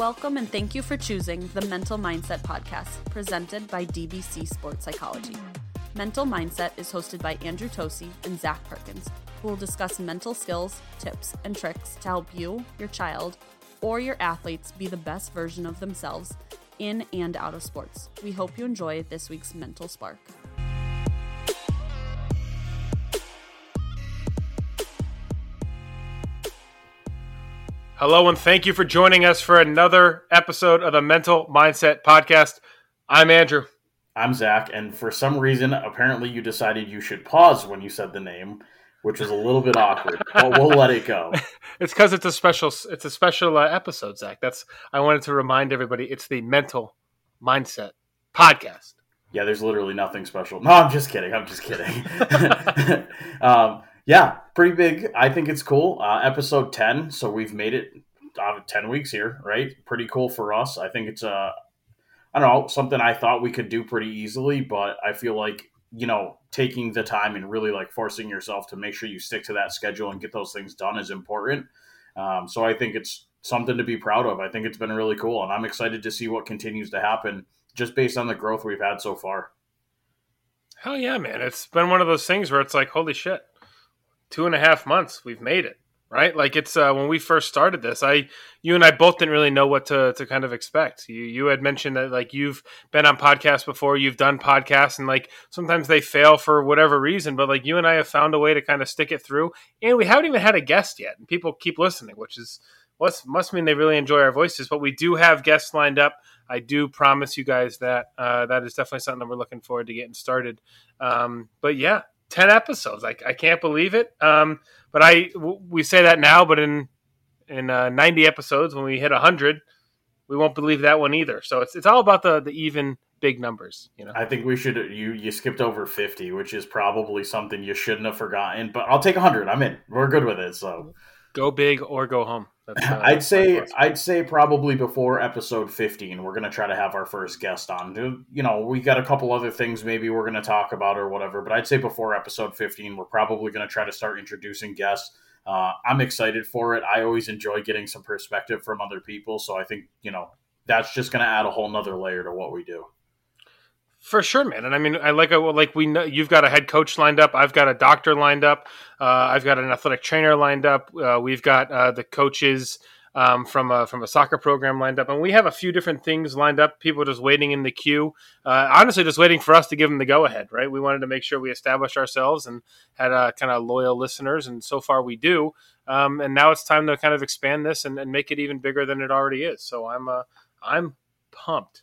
Welcome and thank you for choosing the Mental Mindset Podcast, presented by DBC Sports Psychology. Mental Mindset is hosted by Andrew Tosi and Zach Perkins, who will discuss mental skills, tips, and tricks to help you, your child, or your athletes be the best version of themselves in and out of sports. We hope you enjoy this week's Mental Spark. Hello, and thank you for joining us for another episode of the Mental Mindset Podcast. I'm Andrew. I'm Zach, and for some reason, apparently, you decided you should pause when you said the name, which was a little bit awkward, but we'll let it go. It's because it's a special, it's a special uh, episode, Zach. That's I wanted to remind everybody. It's the Mental Mindset Podcast. Yeah, there's literally nothing special. No, I'm just kidding. I'm just kidding. um, yeah, pretty big. I think it's cool. Uh, episode 10. So we've made it uh, 10 weeks here, right? Pretty cool for us. I think it's, uh, I don't know, something I thought we could do pretty easily, but I feel like, you know, taking the time and really like forcing yourself to make sure you stick to that schedule and get those things done is important. Um, so I think it's something to be proud of. I think it's been really cool, and I'm excited to see what continues to happen just based on the growth we've had so far. Hell yeah, man! It's been one of those things where it's like, holy shit, two and a half months, we've made it. Right, like it's uh, when we first started this. I, you and I both didn't really know what to, to kind of expect. You you had mentioned that like you've been on podcasts before, you've done podcasts, and like sometimes they fail for whatever reason. But like you and I have found a way to kind of stick it through, and we haven't even had a guest yet, and people keep listening, which is must must mean they really enjoy our voices. But we do have guests lined up. I do promise you guys that uh, that is definitely something that we're looking forward to getting started. Um, but yeah, 10 episodes. I, I can't believe it. Um, but I w- we say that now, but in in uh, 90 episodes, when we hit 100, we won't believe that one either. So it's it's all about the the even big numbers. You know, I think we should. You you skipped over 50, which is probably something you shouldn't have forgotten. But I'll take 100. I'm in. We're good with it. So go big or go home. Uh, I'd say I'd say probably before episode 15 we're going to try to have our first guest on. You know, we got a couple other things maybe we're going to talk about or whatever, but I'd say before episode 15 we're probably going to try to start introducing guests. Uh, I'm excited for it. I always enjoy getting some perspective from other people, so I think, you know, that's just going to add a whole nother layer to what we do. For sure, man. And I mean, I like like we know you've got a head coach lined up. I've got a doctor lined up. Uh, I've got an athletic trainer lined up. Uh, we've got uh, the coaches um, from a from a soccer program lined up, and we have a few different things lined up. People just waiting in the queue. Uh, honestly, just waiting for us to give them the go ahead. Right? We wanted to make sure we established ourselves and had kind of loyal listeners, and so far we do. Um, and now it's time to kind of expand this and, and, make it even bigger than it already is. So I'm uh, I'm pumped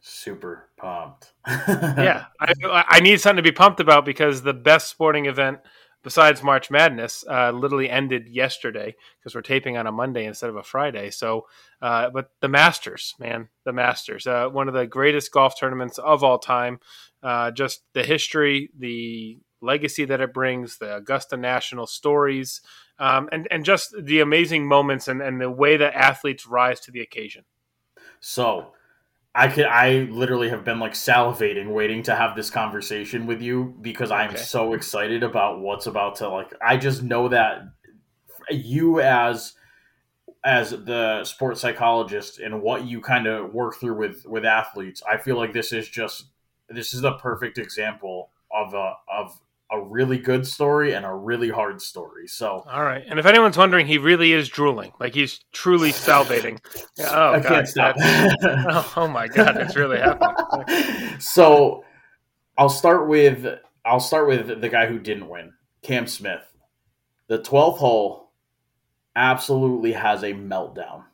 super pumped. yeah, I, I, need something to be pumped about because the best sporting event besides March Madness uh, literally ended yesterday because we're taping on a Monday instead of a Friday. So, uh, but the Masters, man, the Masters, uh, one of the greatest golf tournaments of all time. Uh, just the history, the legacy that it brings, the Augusta National stories, um, and and just the amazing moments and, and the way that athletes rise to the occasion. So I could I literally have been like salivating waiting to have this conversation with you because I'm okay. so excited about what's about to like I just know that you as as the sports psychologist and what you kind of work through with with athletes I feel like this is just this is the perfect example of a of a really good story and a really hard story. So, all right. And if anyone's wondering, he really is drooling. Like he's truly salivating. Oh, I God, can't stop. oh, my God, it's really happening. so, I'll start with I'll start with the guy who didn't win, Cam Smith. The 12th hole absolutely has a meltdown.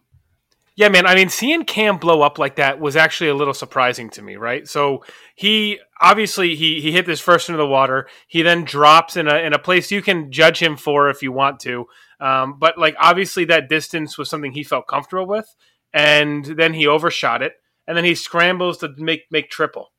Yeah, man. I mean, seeing Cam blow up like that was actually a little surprising to me, right? So he obviously he he hit this first into the water. He then drops in a in a place you can judge him for if you want to, um, but like obviously that distance was something he felt comfortable with, and then he overshot it, and then he scrambles to make make triple,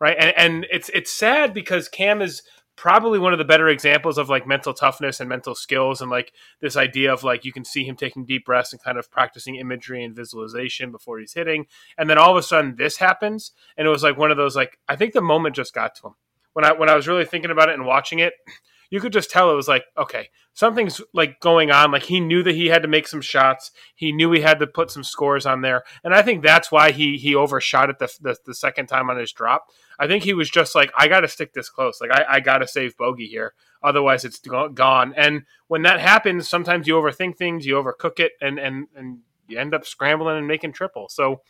right? And and it's it's sad because Cam is probably one of the better examples of like mental toughness and mental skills and like this idea of like you can see him taking deep breaths and kind of practicing imagery and visualization before he's hitting. And then all of a sudden this happens and it was like one of those like i think the moment just got to him. When i when i was really thinking about it and watching it you could just tell it was like, okay, something's like going on. Like he knew that he had to make some shots. He knew he had to put some scores on there, and I think that's why he he overshot it the the, the second time on his drop. I think he was just like, I got to stick this close. Like I, I got to save bogey here, otherwise it's gone. And when that happens, sometimes you overthink things, you overcook it, and and and you end up scrambling and making triple. So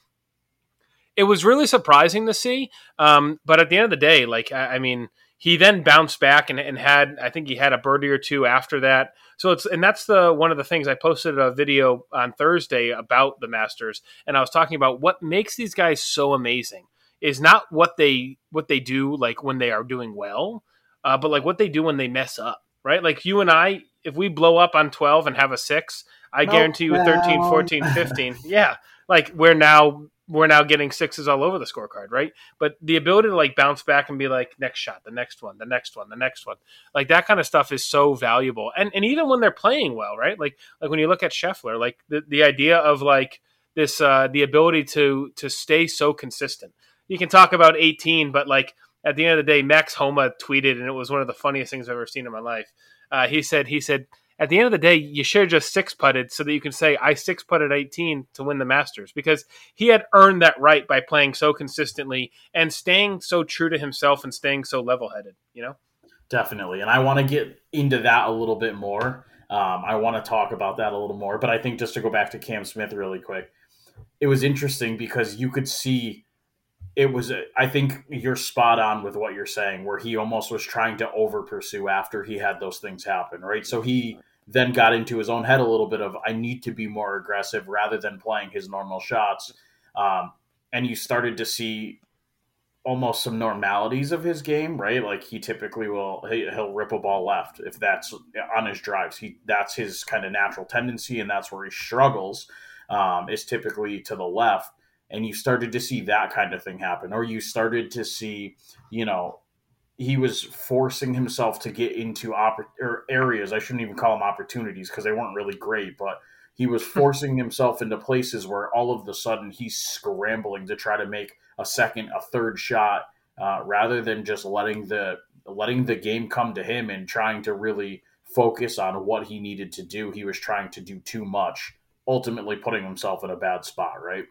it was really surprising to see. Um, but at the end of the day, like I, I mean, he then bounced back and, and, had I think he had a birdie or two after that. So it's and that's the one of the things I posted a video on Thursday about the Masters, and I was talking about what makes these guys so amazing is not what they what they do like when they are doing well, uh, but like what they do when they mess up. Right, like you and I, if we blow up on twelve and have a six, I nope, guarantee you 13, 14, 15. yeah, like we're now we're now getting sixes all over the scorecard, right? But the ability to like bounce back and be like, next shot, the next one, the next one, the next one, like that kind of stuff is so valuable. And and even when they're playing well, right? Like like when you look at Scheffler, like the, the idea of like this uh the ability to to stay so consistent. You can talk about 18, but like at the end of the day, Max Homa tweeted, and it was one of the funniest things I've ever seen in my life. Uh, he said, he said, at the end of the day, you should have just six putted so that you can say I six putted 18 to win the Masters because he had earned that right by playing so consistently and staying so true to himself and staying so level headed. You know, definitely. And I want to get into that a little bit more. Um, I want to talk about that a little more, but I think just to go back to Cam Smith really quick, it was interesting because you could see it was I think you're spot on with what you're saying where he almost was trying to over pursue after he had those things happen right so he then got into his own head a little bit of I need to be more aggressive rather than playing his normal shots. Um, and you started to see almost some normalities of his game, right? Like he typically will he, will rip a ball left if that's on his drives. He that's his kind of natural tendency, and that's where he struggles. Um, is typically to the left, and you started to see that kind of thing happen, or you started to see, you know, he was forcing himself to get into oppor- or areas. I shouldn't even call them opportunities because they weren't really great, but he was hmm. forcing himself into places where all of the sudden he's scrambling to try to make a second, a third shot, uh, rather than just letting the letting the game come to him and trying to really focus on what he needed to do. He was trying to do too much, ultimately putting himself in a bad spot. Right.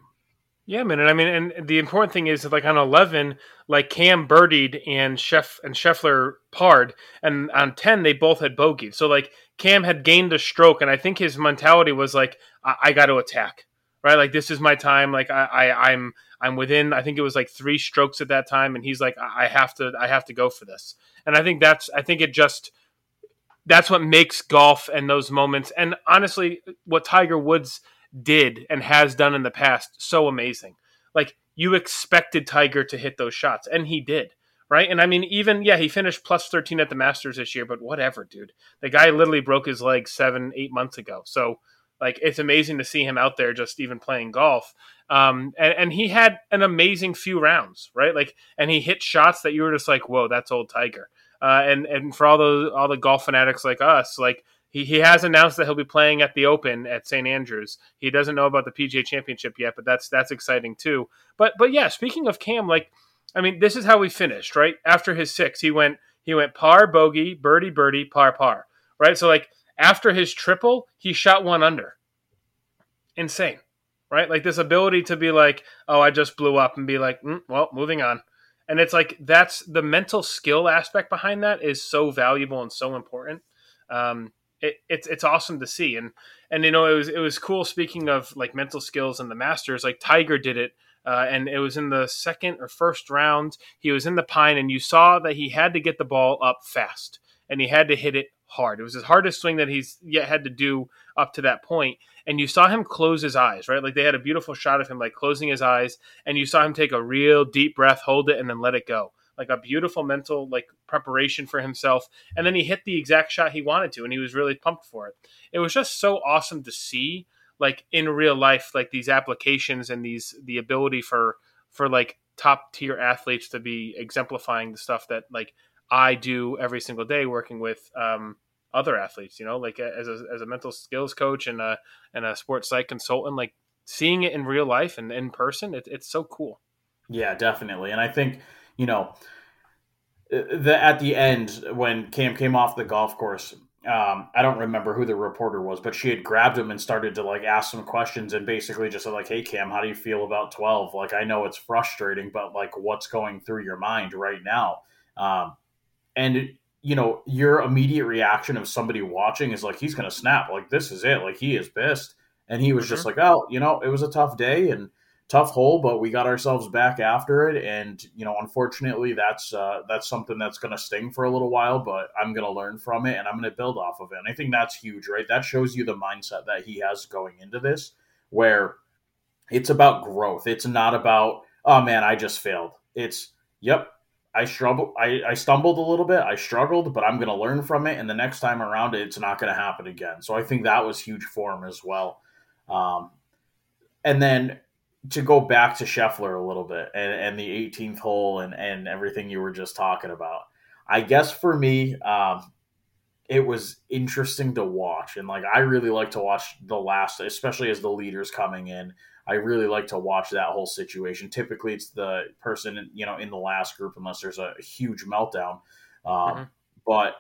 Yeah, man, and I mean, and the important thing is like on eleven, like Cam birdied and Chef and Scheffler parred, and on ten they both had bogeyed. So like Cam had gained a stroke, and I think his mentality was like, I, I got to attack, right? Like this is my time. Like I, I, I'm, I'm within. I think it was like three strokes at that time, and he's like, I have to, I have to go for this. And I think that's, I think it just, that's what makes golf and those moments, and honestly, what Tiger Woods did and has done in the past so amazing. Like you expected Tiger to hit those shots, and he did. Right. And I mean, even, yeah, he finished plus 13 at the Masters this year, but whatever, dude. The guy literally broke his leg seven, eight months ago. So, like, it's amazing to see him out there just even playing golf. Um, and, and he had an amazing few rounds, right? Like, and he hit shots that you were just like, whoa, that's old Tiger. Uh, and and for all the all the golf fanatics like us, like he, he has announced that he'll be playing at the Open at St Andrews. He doesn't know about the PGA Championship yet, but that's that's exciting too. But but yeah, speaking of Cam, like I mean, this is how we finished, right? After his six, he went he went par bogey birdie birdie par par, right? So like after his triple, he shot one under. Insane, right? Like this ability to be like, oh, I just blew up, and be like, mm, well, moving on. And it's like that's the mental skill aspect behind that is so valuable and so important. Um, it, it's it's awesome to see. And and you know it was it was cool speaking of like mental skills and the masters like tiger did it uh, and it was in the second or first round. He was in the pine and you saw that he had to get the ball up fast and he had to hit it hard. It was his hardest swing that he's yet had to do up to that point. And you saw him close his eyes right? Like they had a beautiful shot of him like closing his eyes and you saw him take a real deep breath hold it and then let it go like a beautiful mental like preparation for himself. And then he hit the exact shot he wanted to and he was really pumped for it. It was just so awesome to see like in real life like these applications and these the ability for for like top tier athletes to be exemplifying the stuff that like i do every single day working with um other athletes you know? Like as a, as a mental skills coach and a and a sports psych consultant like seeing it in real life and in person it, it's so cool. Yeah definitely. And i think you know, the at the end when Cam came off the golf course, um, I don't remember who the reporter was, but she had grabbed him and started to like ask some questions and basically just said like, "Hey Cam, how do you feel about 12? Like, I know it's frustrating, but like, what's going through your mind right now?" Um, and you know, your immediate reaction of somebody watching is like, "He's gonna snap. Like, this is it. Like, he is pissed." And he was mm-hmm. just like, "Oh, you know, it was a tough day and." Tough hole, but we got ourselves back after it. And you know, unfortunately, that's uh, that's something that's going to sting for a little while. But I'm going to learn from it, and I'm going to build off of it. And I think that's huge, right? That shows you the mindset that he has going into this, where it's about growth. It's not about oh man, I just failed. It's yep. I struggled. I, I stumbled a little bit. I struggled, but I'm going to learn from it, and the next time around, it's not going to happen again. So I think that was huge for him as well. Um, and then to go back to Scheffler a little bit and, and the 18th hole and, and everything you were just talking about. I guess for me, um, it was interesting to watch. And like, I really like to watch the last, especially as the leader's coming in. I really like to watch that whole situation. Typically, it's the person, you know, in the last group, unless there's a huge meltdown. Um, mm-hmm. But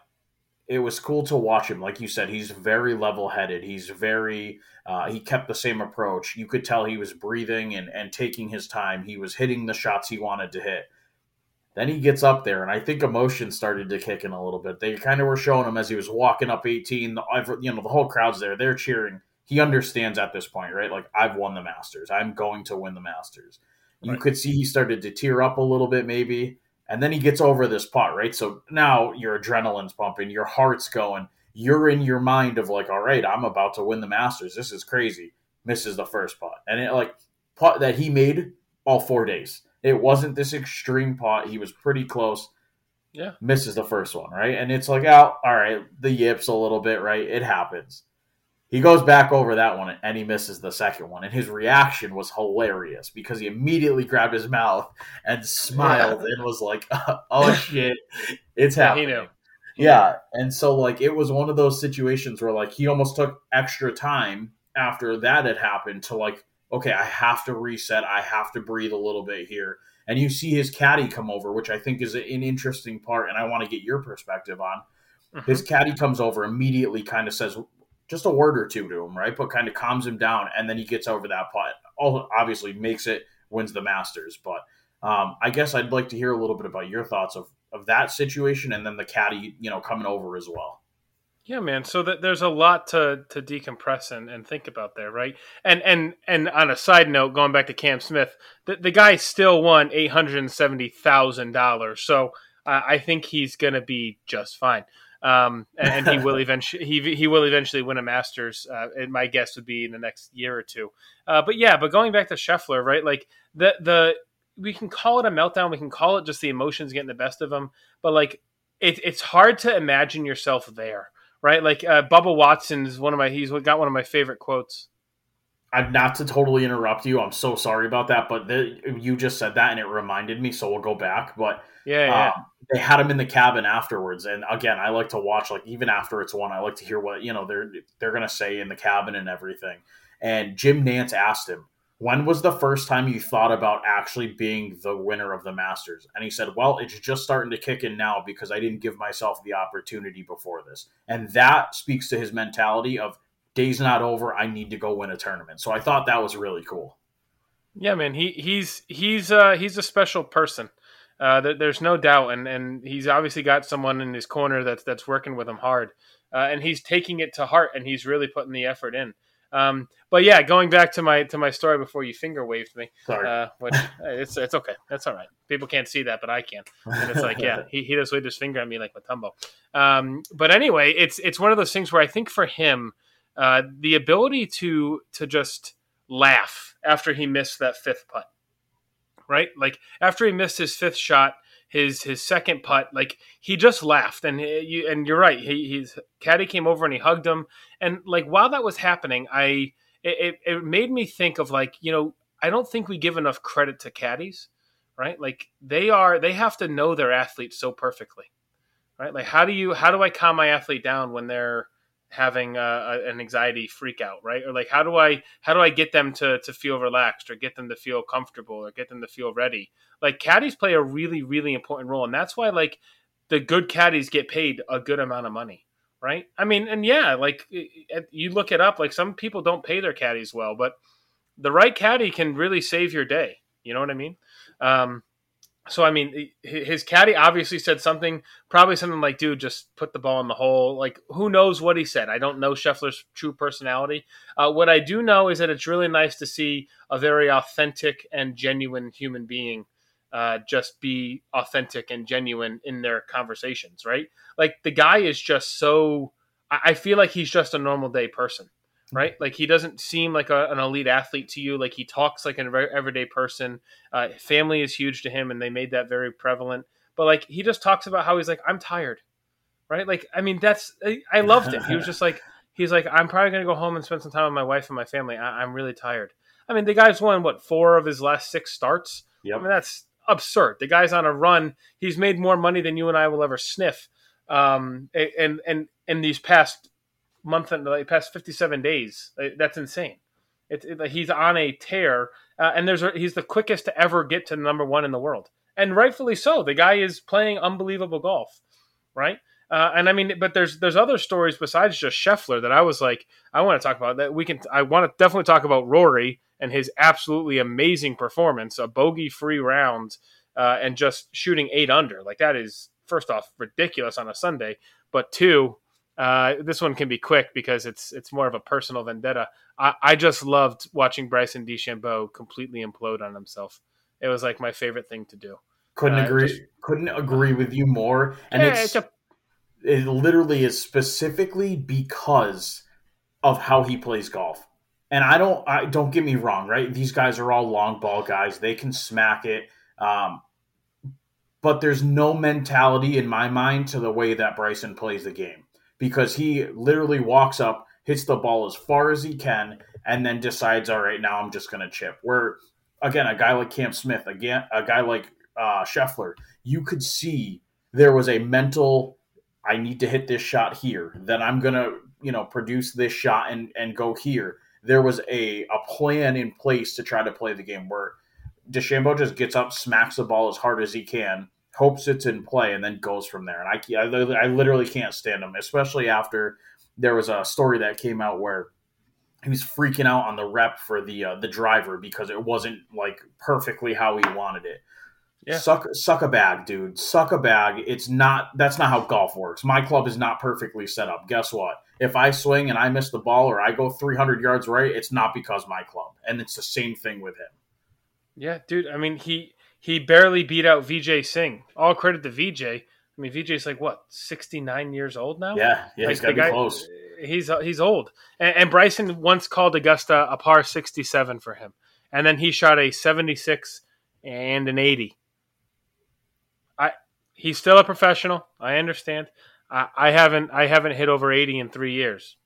it was cool to watch him. Like you said, he's very level headed. He's very, uh, he kept the same approach. You could tell he was breathing and, and taking his time. He was hitting the shots he wanted to hit. Then he gets up there, and I think emotion started to kick in a little bit. They kind of were showing him as he was walking up 18. The, you know, the whole crowd's there. They're cheering. He understands at this point, right? Like, I've won the Masters. I'm going to win the Masters. You right. could see he started to tear up a little bit, maybe. And then he gets over this putt, right? So now your adrenaline's pumping, your heart's going. You're in your mind of like, all right, I'm about to win the Masters. This is crazy. Misses the first putt. And it like putt that he made all four days. It wasn't this extreme putt. He was pretty close. Yeah. Misses the first one, right? And it's like, oh, all right, the yips a little bit, right? It happens. He goes back over that one and he misses the second one. And his reaction was hilarious because he immediately grabbed his mouth and smiled yeah. and was like, oh shit, it's happening. Yeah, yeah. And so, like, it was one of those situations where, like, he almost took extra time after that had happened to, like, okay, I have to reset. I have to breathe a little bit here. And you see his caddy come over, which I think is an interesting part. And I want to get your perspective on. Mm-hmm. His caddy comes over immediately, kind of says, just a word or two to him, right? But kind of calms him down, and then he gets over that putt. All obviously makes it, wins the Masters. But um, I guess I'd like to hear a little bit about your thoughts of of that situation, and then the caddy, you know, coming over as well. Yeah, man. So that there's a lot to to decompress and, and think about there, right? And and and on a side note, going back to Cam Smith, the, the guy still won eight hundred and seventy thousand dollars. So I think he's going to be just fine um, and, and, he will eventually he he will eventually win a Masters. Uh, and my guess would be in the next year or two. Uh, but yeah, but going back to Scheffler, right? Like the the we can call it a meltdown, we can call it just the emotions getting the best of him, but like it, it's hard to imagine yourself there, right? Like uh, Bubba Watson is one of my he's got one of my favorite quotes. I'm not to totally interrupt you. I'm so sorry about that, but the, you just said that and it reminded me, so we'll go back. But yeah, yeah. Um, they had him in the cabin afterwards, and again, I like to watch like even after it's won, I like to hear what you know they're they're gonna say in the cabin and everything. And Jim Nantz asked him, "When was the first time you thought about actually being the winner of the Masters?" And he said, "Well, it's just starting to kick in now because I didn't give myself the opportunity before this." And that speaks to his mentality of day's not over. I need to go win a tournament. So I thought that was really cool. Yeah, man. He he's he's uh he's a special person. Uh, there's no doubt, and and he's obviously got someone in his corner that's that's working with him hard, uh, and he's taking it to heart, and he's really putting the effort in. Um, but yeah, going back to my to my story before you finger waved me. Uh, which it's it's okay, that's all right. People can't see that, but I can. And it's like, yeah, he, he just waved his finger at me like Mutombo. Um, but anyway, it's it's one of those things where I think for him, uh, the ability to to just laugh after he missed that fifth putt right? Like after he missed his fifth shot, his his second putt, like he just laughed, and you and you're right. He, his caddy came over and he hugged him, and like while that was happening, I it, it made me think of like you know I don't think we give enough credit to caddies, right? Like they are they have to know their athletes so perfectly, right? Like how do you how do I calm my athlete down when they're having an anxiety freak out right or like how do i how do i get them to to feel relaxed or get them to feel comfortable or get them to feel ready like caddies play a really really important role and that's why like the good caddies get paid a good amount of money, right? I mean, and yeah, like you look it up, like some people don't pay their caddies well, but the right caddy can really save your day. You know what I mean? Um, so I mean, his caddy obviously said something, probably something like, "Dude, just put the ball in the hole." Like, who knows what he said? I don't know Scheffler's true personality. Uh, what I do know is that it's really nice to see a very authentic and genuine human being uh, just be authentic and genuine in their conversations. Right? Like the guy is just so. I feel like he's just a normal day person right? Like he doesn't seem like a, an elite athlete to you. Like he talks like an everyday person. Uh, family is huge to him, and they made that very prevalent. But like he just talks about how he's like, I'm tired, right? Like I mean, that's I, I loved it. He was just like, he's like, I'm probably gonna go home and spend some time with my wife and my family. I, am really tired. I mean, the guy's won what four of his last six starts. Yep. I mean, that's absurd. The guy's on a run. He's made more money than you and I will ever sniff. Um, and and in these past month and like past 57 days. That's insane. It's it, he's on a tear, uh, and there's a, he's the quickest to ever get to number one in the world, and rightfully so. The guy is playing unbelievable golf, right? Uh, and I mean, but there's there's other stories besides just Scheffler that I was like, I want to talk about that. We can I want to definitely talk about Rory and his absolutely amazing performance, a bogey free round, uh, and just shooting eight under. Like that is first off ridiculous on a Sunday, but two, uh, this one can be quick because it's it's more of a personal vendetta. I, I just loved watching Bryson DeChambeau completely implode on himself. It was like my favorite thing to do. Couldn't uh, agree. Just, couldn't agree with you more. And yeah, it's, it's a, it literally is specifically because of how he plays golf. And I don't I don't get me wrong, right? These guys are all long ball guys. They can smack it. Um, but there's no mentality in my mind to the way that Bryson plays the game because he literally walks up, hits the ball as far as he can, and then decides, all right, now I'm just going to chip. Where, again, a guy like Cam Smith, again, a guy like uh, Scheffler, you could see there was a mental, I need to hit this shot here, then I'm going to, you know, produce this shot and, and go here. There was a, a plan in place to try to play the game where DeChambeau just gets up, smacks the ball as hard as he can, hopes it's in play, and then goes from there. And I, I, I literally can't stand him, especially after there was a story that came out where he was freaking out on the rep for the uh, the driver because it wasn't like perfectly how he wanted it. Yeah. Suck suck a bag, dude. Suck a bag. It's not that's not how golf works. My club is not perfectly set up. Guess what? If I swing and I miss the ball or I go 300 yards right, it's not because my club. And it's the same thing with him. Yeah, dude. I mean, he he barely beat out Vijay Singh. All credit to Vijay. I mean, Vijay's like what, sixty nine years old now? Yeah, yeah, like he's got to be close. He's uh, he's old. And, and, Bryson once called Augusta a par sixty seven for him, and then he shot a seventy six and an eighty. I he's still a professional. I understand. I, I haven't I haven't hit over eighty in three years.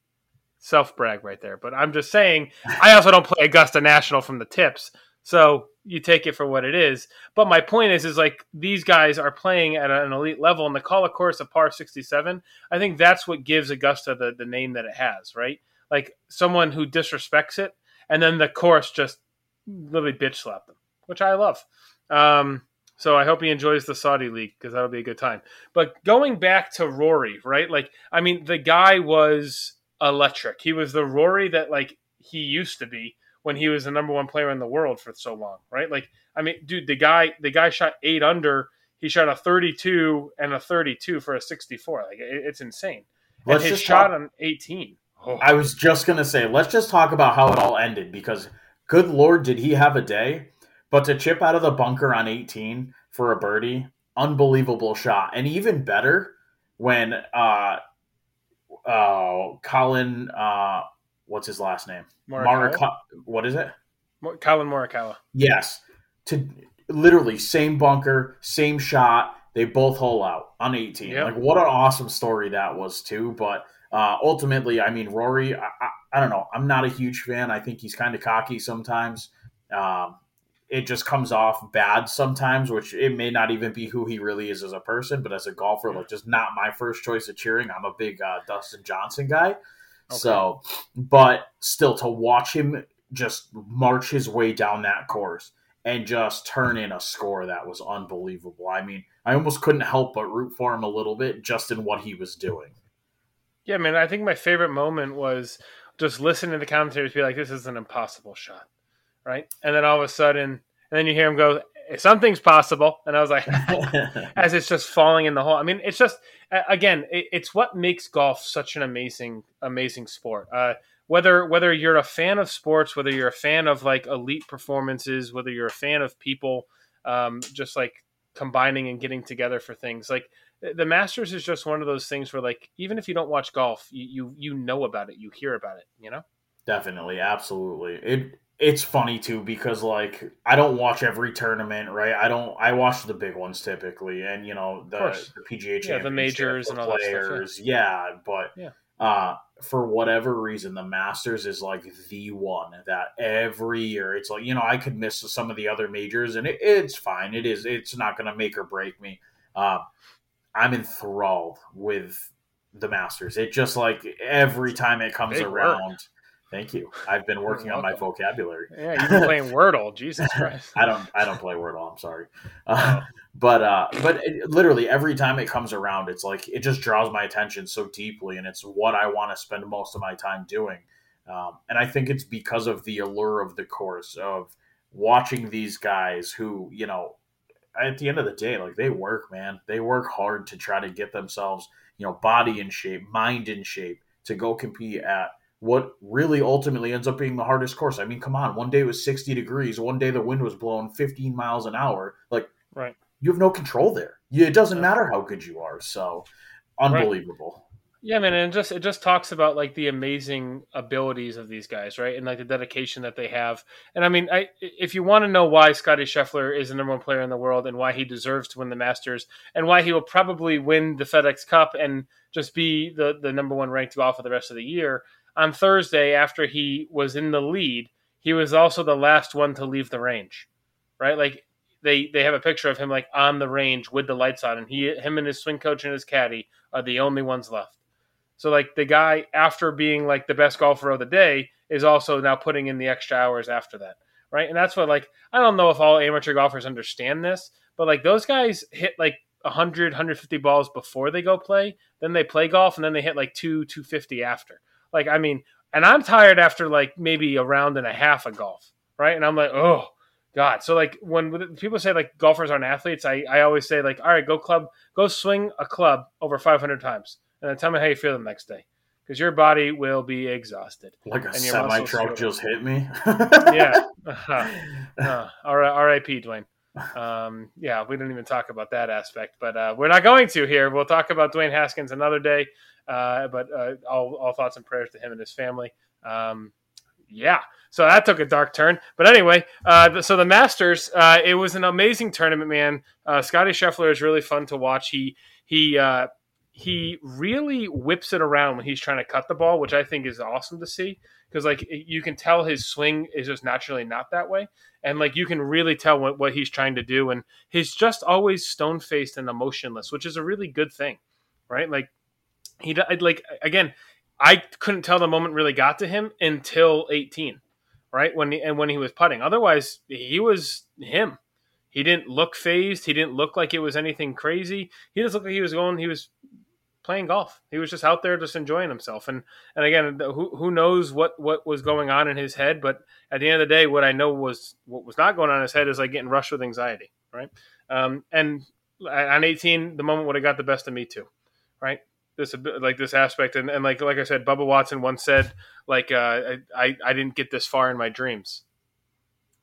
Self brag right there. But I'm just saying. I also don't play Augusta National from the tips, so you take it for what it is. But my point is, is like these guys are playing at an elite level, and the call of course a par sixty seven. I think that's what gives Augusta the the name that it has, right? Like someone who disrespects it, and then the course just literally bitch slap them, which I love. Um, so I hope he enjoys the Saudi League because that'll be a good time. But going back to Rory, right? Like, I mean, the guy was electric. He was the Rory that like he used to be when he was the number one player in the world for so long, right? Like, I mean, dude, the guy the guy shot eight under. He shot a 32 and a 32 for a 64. Like, it, it's insane. Let's and his shot talk- on 18. Oh. I was just gonna say, let's just talk about how it all ended because, good lord, did he have a day? But to chip out of the bunker on 18 for a birdie, unbelievable shot, and even better when uh, uh, Collin uh, what's his last name? Morikawa. what is it? Collin Morikawa. Yes. To literally same bunker, same shot. They both hole out on 18. Yep. Like what an awesome story that was too. But uh, ultimately, I mean, Rory, I, I, I, don't know. I'm not a huge fan. I think he's kind of cocky sometimes. Um, it just comes off bad sometimes, which it may not even be who he really is as a person, but as a golfer, like just not my first choice of cheering. I'm a big uh, Dustin Johnson guy. Okay. So, but still to watch him just march his way down that course and just turn in a score that was unbelievable. I mean, I almost couldn't help but root for him a little bit just in what he was doing. Yeah, man, I think my favorite moment was just listening to the commentators be like, "This is an impossible shot," right? And then all of a sudden, and then you hear him go, "Something's possible," and I was like, as it's just falling in the hole. I mean, it's just again, it's what makes golf such an amazing, amazing sport. Uh, whether whether you're a fan of sports, whether you're a fan of like elite performances, whether you're a fan of people um, just like combining and getting together for things, like the Masters is just one of those things where like even if you don't watch golf, you you, you know about it, you hear about it, you know. Definitely, absolutely. It it's funny too because like I don't watch every tournament, right? I don't. I watch the big ones typically, and you know the, the PGA yeah, the majors and all players. Stuff, yeah. yeah, but yeah. Uh, for whatever reason, the Masters is like the one that every year it's like you know I could miss some of the other majors and it, it's fine. It is. It's not going to make or break me. Uh, I'm enthralled with the Masters. It just like every time it comes Big around. Work. Thank you. I've been working on my vocabulary. Yeah, you've been playing Wordle. Jesus Christ. I don't. I don't play Wordle. I'm sorry. Uh, but uh, but it, literally every time it comes around, it's like it just draws my attention so deeply, and it's what I want to spend most of my time doing. Um, and I think it's because of the allure of the course of watching these guys who you know at the end of the day, like they work, man. They work hard to try to get themselves, you know, body in shape, mind in shape to go compete at what really ultimately ends up being the hardest course. I mean, come on, one day it was 60 degrees, one day the wind was blowing 15 miles an hour. Like, right. You have no control there. It doesn't matter how good you are. So, unbelievable. Right. Yeah, man, and it just it just talks about like the amazing abilities of these guys, right? And like the dedication that they have. And I mean, I if you want to know why Scottie Scheffler is the number one player in the world and why he deserves to win the Masters and why he will probably win the FedEx Cup and just be the the number one ranked golfer the rest of the year. On Thursday, after he was in the lead, he was also the last one to leave the range, right? Like they they have a picture of him like on the range with the lights on, and he him and his swing coach and his caddy are the only ones left. So like the guy after being like the best golfer of the day is also now putting in the extra hours after that, right? And that's what like I don't know if all amateur golfers understand this, but like those guys hit like 100 150 balls before they go play, then they play golf and then they hit like 2 250 after. Like I mean, and I'm tired after like maybe a round and a half of golf, right? And I'm like, "Oh, God. So like when people say like golfers aren't athletes, I, I always say like, all right, go club, go swing a club over 500 times and then tell me how you feel the next day because your body will be exhausted. Like a semi truck just hit me. yeah. Uh-huh. Uh, R.I.P. Dwayne. Um, yeah, we didn't even talk about that aspect, but uh, we're not going to here. We'll talk about Dwayne Haskins another day. Uh, but uh, all, all thoughts and prayers to him and his family. Um, yeah. So that took a dark turn. But anyway, uh, so the Masters, uh, it was an amazing tournament, man. Uh, Scottie Scheffler is really fun to watch. He he uh, he really whips it around when he's trying to cut the ball, which I think is awesome to see because like you can tell his swing is just naturally not that way, and like you can really tell what, what he's trying to do, and he's just always stone faced and emotionless, which is a really good thing, right? Like he like again, I couldn't tell the moment really got to him until 18, right when he, and when he was putting. Otherwise, he was him. He didn't look phased. He didn't look like it was anything crazy. He just looked like he was going. He was playing golf. He was just out there just enjoying himself. And and again, who who knows what what was going on in his head? But at the end of the day, what I know was what was not going on in his head is like getting rushed with anxiety, right? Um, and on 18, the moment would have got the best of me too, right? This like this aspect, and, and like like I said, Bubba Watson once said, like uh, I I didn't get this far in my dreams,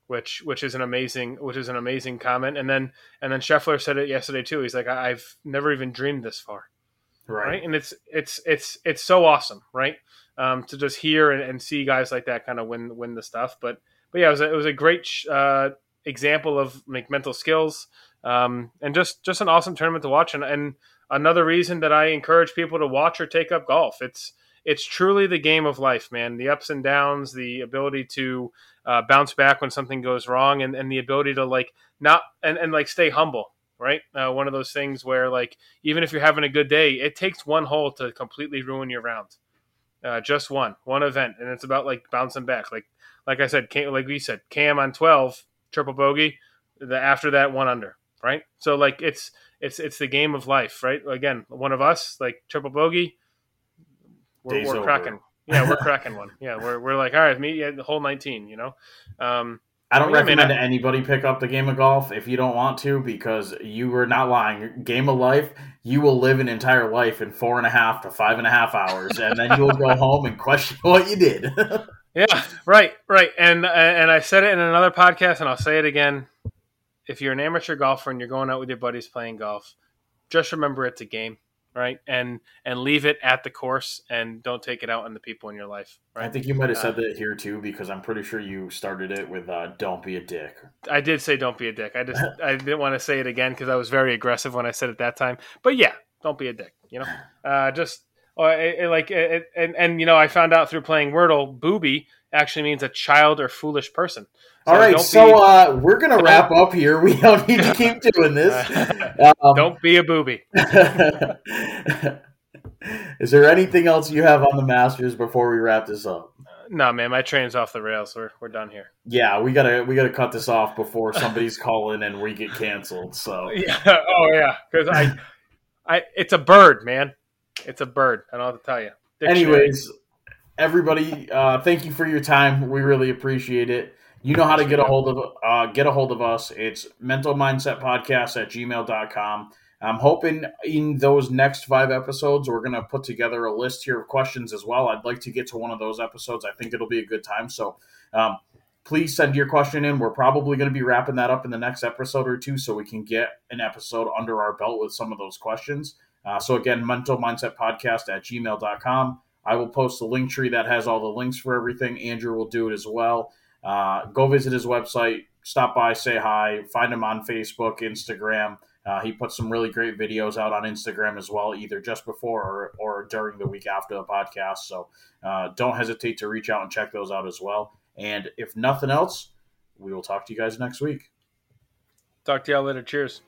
which which is an amazing which is an amazing comment. And then and then Scheffler said it yesterday too. He's like, I've never even dreamed this far right. right? And it's it's it's it's so awesome, right? Um, to just hear and, and, see guys like that kind of win win the stuff. But but yeah, it was a, it was a great uh, example of like mental skills um, and just just an awesome tournament to watch. And, and another reason that I encourage people to watch or take up golf. It's it's truly the game of life, man. The ups and downs, the ability to uh, bounce back when something goes wrong, and, and the ability to like not and, and like stay humble right? Uh, one of those things where, like, even if you're having a good day, it takes one hole to completely ruin your round. Uh, just one, one event, and it's about like bouncing back. Like, like I said, Cam, like we said, Cam on twelve, triple bogey. The after that, one under, right? So like it's it's it's the game of life, right? Again, one of us like triple bogey, we're, we're cracking. Yeah, we're cracking one. Yeah, we're, we're like, all right, me, yeah, the whole 19, you know? Um, I don't recommend I, anybody pick up the game of golf if you don't want to because you are not lying. Game of life, you will live an entire life in four and a half to five and a half hours, and then you will go home and question what you did. yeah, right, right. And and I said it in another podcast, and I'll say it again. If you're an amateur golfer and you're going out with your buddies playing golf, just remember it's a game right? And and leave it at the course and don't take it out on the people in your life. Right? I think you might have said uh, that here too because I'm pretty sure you started it with uh, "Don't be a dick." I did say "Don't be a dick." I just I didn't want to say it again because I was very aggressive when I said it that time. But yeah, don't be a dick. You know, uh, just or it, it, like it, and and you know I found out through playing Wordle, booby actually means a child or foolish person. So All right, so be, uh, we're gonna wrap up here. We don't need to keep doing this. Um, don't be a booby. Is there anything else you have on the Masters before we wrap this up? Uh, no, man, my train's off the rails. We're we're done here. Yeah, we gotta we gotta cut this off before somebody's calling and we get canceled. So yeah, oh yeah, because I, I, it's a bird, man. It's a bird. I don't have to tell you. Anyways, everybody, uh, thank you for your time. We really appreciate it. You know how to get a hold of uh, get a hold of us. It's mental mindset podcast at gmail.com. I'm hoping in those next five episodes, we're going to put together a list here of questions as well. I'd like to get to one of those episodes. I think it'll be a good time. So um, please send your question in. We're probably going to be wrapping that up in the next episode or two so we can get an episode under our belt with some of those questions. Uh, so again, mental mindset podcast at gmail.com. I will post the link tree that has all the links for everything. Andrew will do it as well. Uh, go visit his website, stop by, say hi, find him on Facebook, Instagram. Uh, he puts some really great videos out on Instagram as well, either just before or, or during the week after the podcast. So uh, don't hesitate to reach out and check those out as well. And if nothing else, we will talk to you guys next week. Talk to y'all later. Cheers.